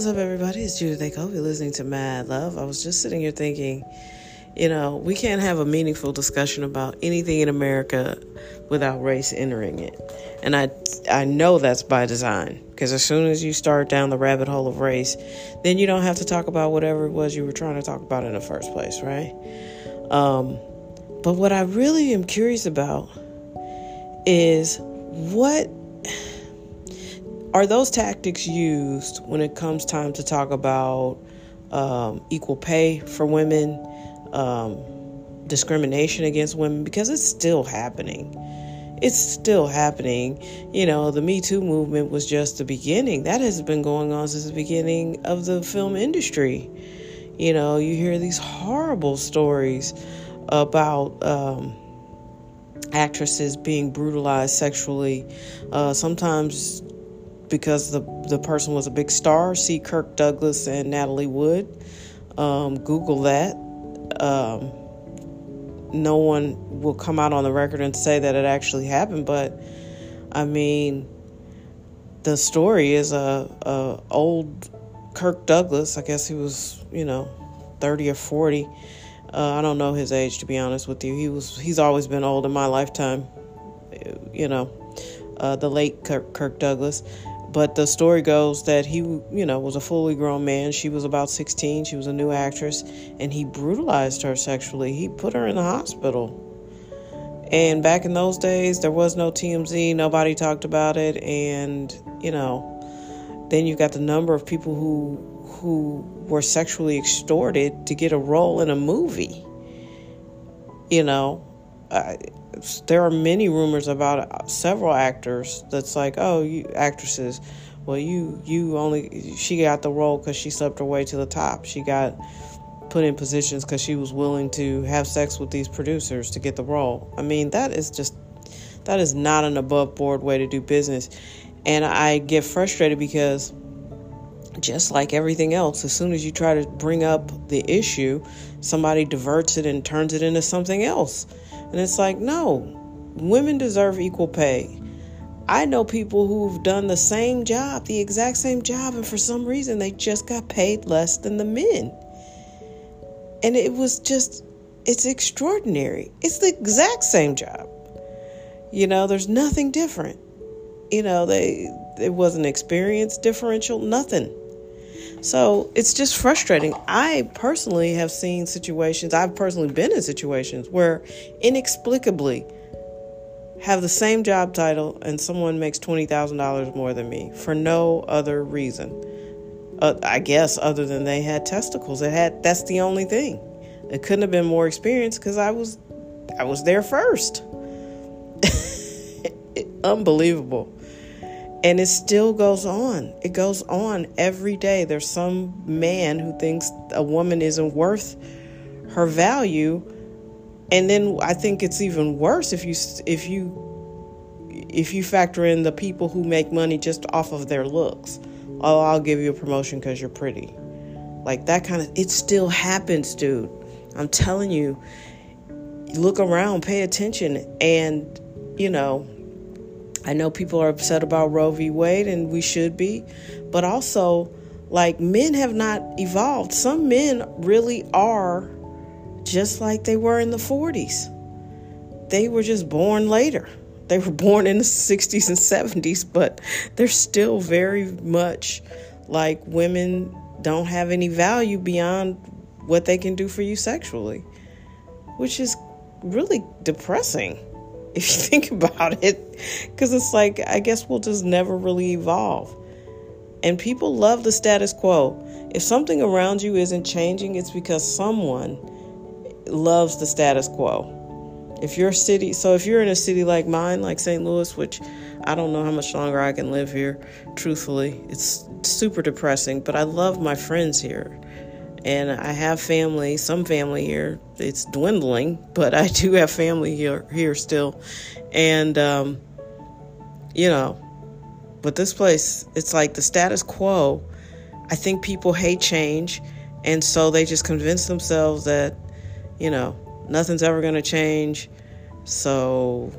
What's up, everybody? It's Judith Aiko. You're listening to Mad Love. I was just sitting here thinking, you know, we can't have a meaningful discussion about anything in America without race entering it. And I, I know that's by design because as soon as you start down the rabbit hole of race, then you don't have to talk about whatever it was you were trying to talk about in the first place, right? Um, but what I really am curious about is what are those tactics used when it comes time to talk about um, equal pay for women, um, discrimination against women? Because it's still happening. It's still happening. You know, the Me Too movement was just the beginning. That has been going on since the beginning of the film industry. You know, you hear these horrible stories about um, actresses being brutalized sexually. Uh, sometimes because the the person was a big star. See Kirk Douglas and Natalie Wood. Um, Google that. Um, no one will come out on the record and say that it actually happened, but I mean, the story is a, a old Kirk Douglas. I guess he was, you know, thirty or forty. Uh, I don't know his age to be honest with you. He was he's always been old in my lifetime. You know, uh, the late Kirk, Kirk Douglas, but the story goes that he, you know, was a fully grown man. She was about 16. She was a new actress, and he brutalized her sexually. He put her in the hospital. And back in those days, there was no TMZ. Nobody talked about it, and you know, then you got the number of people who who were sexually extorted to get a role in a movie. You know, I, there are many rumors about uh, several actors that's like, oh, you actresses, well, you you only she got the role because she slept her way to the top. She got put in positions because she was willing to have sex with these producers to get the role. I mean, that is just that is not an above board way to do business, and I get frustrated because just like everything else, as soon as you try to bring up the issue, somebody diverts it and turns it into something else. And it's like, no, women deserve equal pay. I know people who've done the same job, the exact same job, and for some reason they just got paid less than the men. And it was just, it's extraordinary. It's the exact same job. You know, there's nothing different. You know, they, it wasn't experience differential, nothing. So it's just frustrating. I personally have seen situations, I've personally been in situations where inexplicably have the same job title and someone makes $20,000 more than me for no other reason. Uh, I guess other than they had testicles. It had that's the only thing. It couldn't have been more experience cuz I was I was there first. Unbelievable. And it still goes on. It goes on every day. There's some man who thinks a woman isn't worth her value. And then I think it's even worse if you if you if you factor in the people who make money just off of their looks. Oh, I'll give you a promotion cuz you're pretty. Like that kind of it still happens, dude. I'm telling you. Look around, pay attention and you know, I know people are upset about Roe v. Wade, and we should be, but also, like, men have not evolved. Some men really are just like they were in the 40s. They were just born later. They were born in the 60s and 70s, but they're still very much like women don't have any value beyond what they can do for you sexually, which is really depressing if you think about it. Because it's like, I guess we'll just never really evolve. And people love the status quo. If something around you isn't changing, it's because someone loves the status quo. If your city, so if you're in a city like mine, like St. Louis, which I don't know how much longer I can live here, truthfully, it's super depressing, but I love my friends here and I have family, some family here. It's dwindling, but I do have family here here still, and um, you know, but this place, it's like the status quo. I think people hate change, and so they just convince themselves that, you know, nothing's ever going to change. So,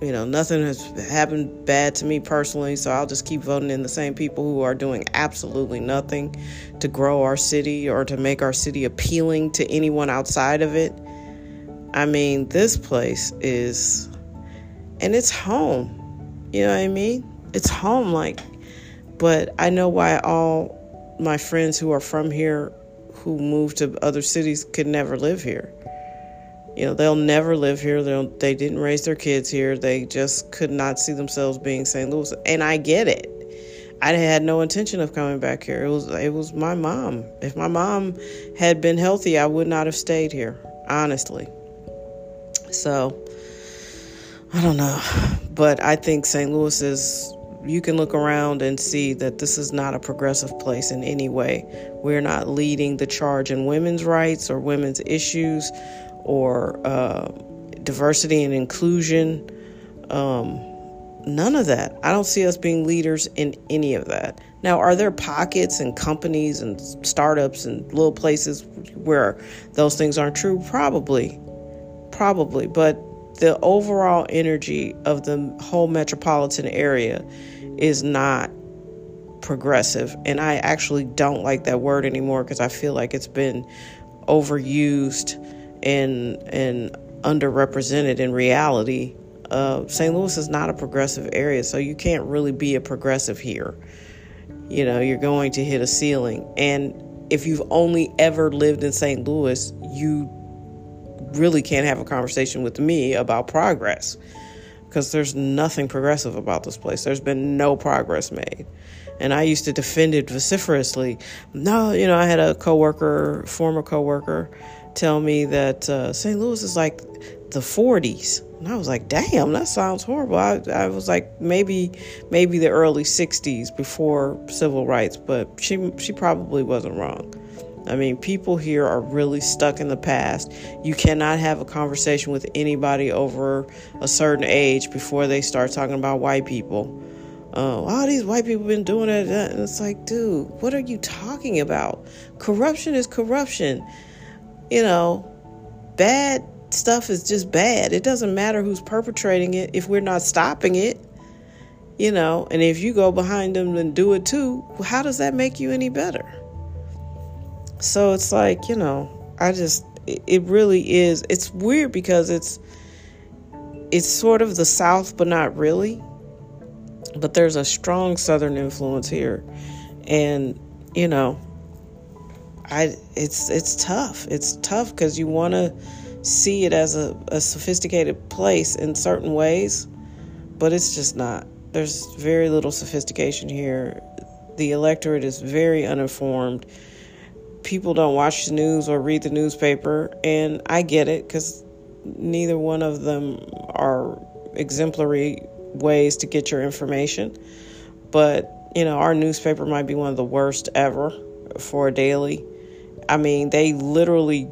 you know, nothing has happened bad to me personally, so I'll just keep voting in the same people who are doing absolutely nothing to grow our city or to make our city appealing to anyone outside of it. I mean, this place is, and it's home. You know what I mean? It's home, like, but I know why all my friends who are from here who moved to other cities could never live here you know they'll never live here. They'll, they didn't raise their kids here. They just could not see themselves being st louis. And i get it. I had no intention of coming back here. It was it was my mom. If my mom had been healthy i would not have stayed here honestly. So i don't know. But i think st louis is you can look around and see that this is not a progressive place in any way. We're not leading the charge in women's rights or women's issues or uh, diversity and inclusion. Um, none of that. I don't see us being leaders in any of that. Now, are there pockets and companies and startups and little places where those things aren't true? Probably. Probably. But the overall energy of the whole metropolitan area is not progressive. And I actually don't like that word anymore because I feel like it's been overused and and underrepresented in reality. Uh, St. Louis is not a progressive area, so you can't really be a progressive here. You know, you're going to hit a ceiling. And if you've only ever lived in St. Louis, you really can't have a conversation with me about progress because there's nothing progressive about this place. There's been no progress made. And I used to defend it vociferously. No, you know, I had a coworker, former coworker, tell me that uh, St. Louis is like the 40s. And I was like, damn, that sounds horrible. I, I was like, maybe, maybe the early 60s before civil rights, but she, she probably wasn't wrong. I mean, people here are really stuck in the past. You cannot have a conversation with anybody over a certain age before they start talking about white people. Uh, oh, these white people been doing it. And it's like, dude, what are you talking about? Corruption is corruption you know, bad stuff is just bad. It doesn't matter who's perpetrating it if we're not stopping it. You know, and if you go behind them and do it too, how does that make you any better? So it's like, you know, I just it really is it's weird because it's it's sort of the south but not really. But there's a strong southern influence here. And, you know, I it's it's tough. It's tough because you want to see it as a, a sophisticated place in certain ways, but it's just not. There's very little sophistication here. The electorate is very uninformed. People don't watch the news or read the newspaper, and I get it because neither one of them are exemplary ways to get your information. But, you know, our newspaper might be one of the worst ever for a daily. I mean, they literally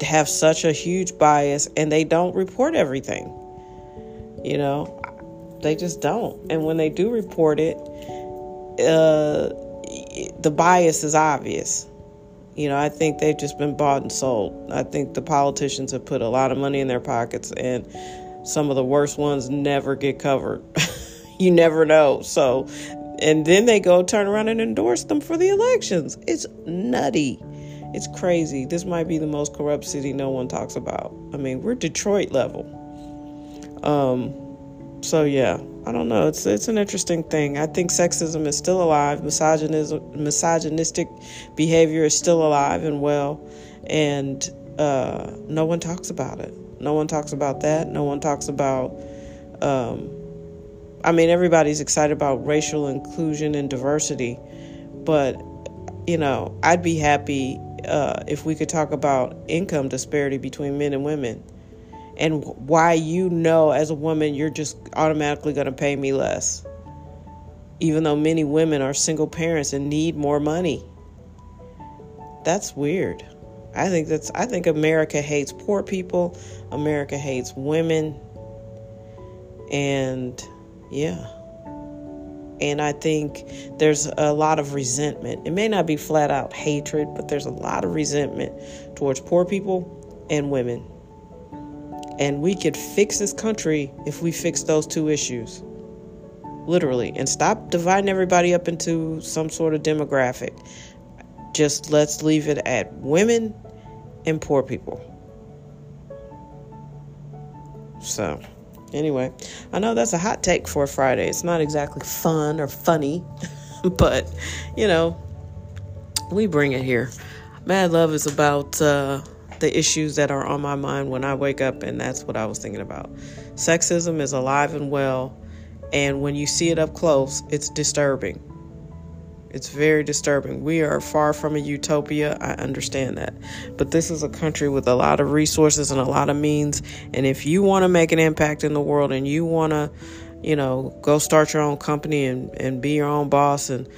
have such a huge bias and they don't report everything. You know, they just don't. And when they do report it, uh, the bias is obvious. You know, I think they've just been bought and sold. I think the politicians have put a lot of money in their pockets, and some of the worst ones never get covered. you never know. So, and then they go turn around and endorse them for the elections. It's nutty. It's crazy. This might be the most corrupt city no one talks about. I mean, we're Detroit level. Um, so yeah, I don't know. It's it's an interesting thing. I think sexism is still alive. Misogynism, misogynistic behavior is still alive and well, and uh, no one talks about it. No one talks about that. No one talks about. Um, I mean, everybody's excited about racial inclusion and diversity, but you know, I'd be happy uh, if we could talk about income disparity between men and women and why you know as a woman you're just automatically going to pay me less even though many women are single parents and need more money. That's weird. I think that's i think america hates poor people america hates women and yeah and I think there's a lot of resentment. It may not be flat out hatred, but there's a lot of resentment towards poor people and women. And we could fix this country if we fix those two issues. Literally. And stop dividing everybody up into some sort of demographic. Just let's leave it at women and poor people. So, anyway, I know that's a hot take for a Friday. It's not exactly fun or funny, but you know, we bring it here. Mad Love is about uh, the issues that are on my mind when I wake up, and that's what I was thinking about. Sexism is alive and well, and when you see it up close, it's disturbing. It's very disturbing. We are far from a utopia. I understand that. But this is a country with a lot of resources and a lot of means. And if you want to make an impact in the world and you want to, you know, go start your own company and, and be your own boss and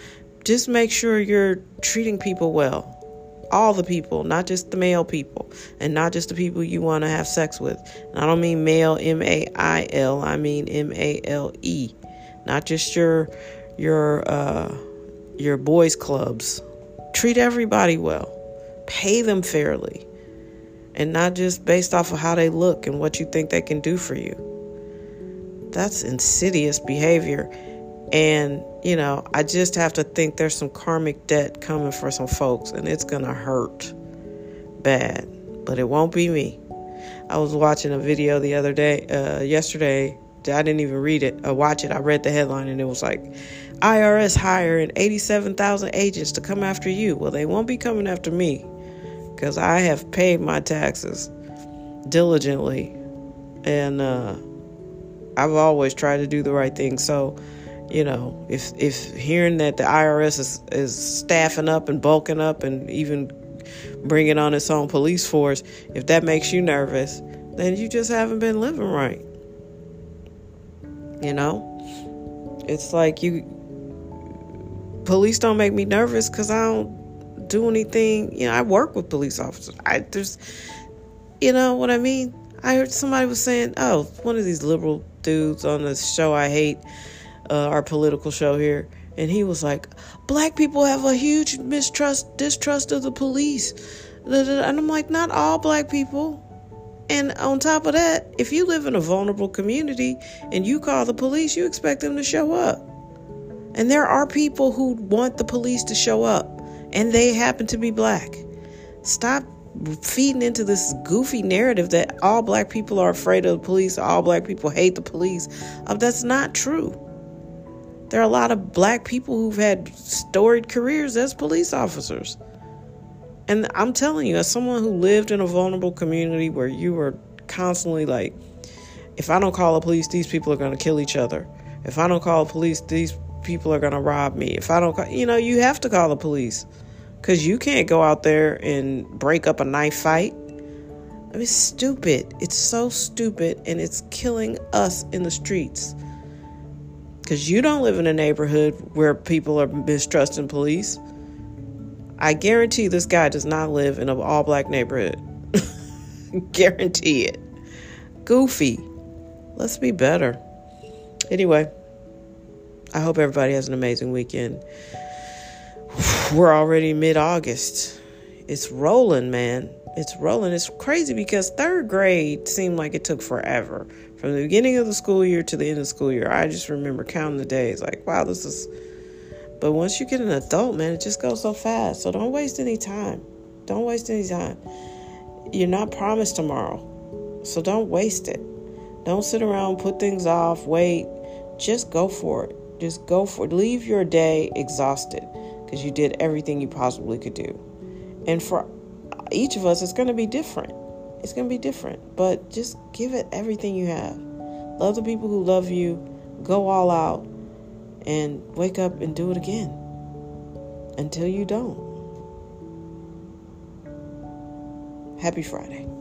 just make sure you're treating people well. All the people, not just the male people, and not just the people you want to have sex with. And I don't mean male, M A I L. I mean M A L E. Not just your your uh, your boys' clubs. Treat everybody well, pay them fairly, and not just based off of how they look and what you think they can do for you. That's insidious behavior. And, you know, I just have to think there's some karmic debt coming for some folks, and it's going to hurt bad, but it won't be me. I was watching a video the other day, uh, yesterday. I didn't even read it or watch it. I read the headline, and it was like, IRS hiring 87,000 agents to come after you. Well, they won't be coming after me because I have paid my taxes diligently and uh, I've always tried to do the right thing. So, you know, if if hearing that the IRS is, is staffing up and bulking up and even bringing on its own police force, if that makes you nervous, then you just haven't been living right. You know, it's like you police don't make me nervous because I don't do anything. You know, I work with police officers. I there's, you know what I mean. I heard somebody was saying, "Oh, one of these liberal dudes on the show I hate, uh, our political show here," and he was like, "Black people have a huge mistrust, distrust of the police," and I'm like, "Not all black people." And on top of that, if you live in a vulnerable community and you call the police, you expect them to show up. And there are people who want the police to show up, and they happen to be black. Stop feeding into this goofy narrative that all black people are afraid of the police, all black people hate the police. Uh, that's not true. There are a lot of black people who've had storied careers as police officers. And I'm telling you, as someone who lived in a vulnerable community where you were constantly like, if I don't call the police, these people are going to kill each other. If I don't call the police, these people are going to rob me. If I don't, call, you know, you have to call the police because you can't go out there and break up a knife fight. I mean, stupid. It's so stupid and it's killing us in the streets. Because you don't live in a neighborhood where people are mistrusting police. I guarantee this guy does not live in an all black neighborhood. guarantee it. Goofy. Let's be better. Anyway. I hope everybody has an amazing weekend. We're already mid August. It's rolling, man. It's rolling. It's crazy because third grade seemed like it took forever. From the beginning of the school year to the end of the school year, I just remember counting the days like, wow, this is. But once you get an adult, man, it just goes so fast. So don't waste any time. Don't waste any time. You're not promised tomorrow. So don't waste it. Don't sit around, put things off, wait. Just go for it. Just go for it. Leave your day exhausted because you did everything you possibly could do. And for each of us, it's going to be different. It's going to be different. But just give it everything you have. Love the people who love you. Go all out and wake up and do it again until you don't. Happy Friday.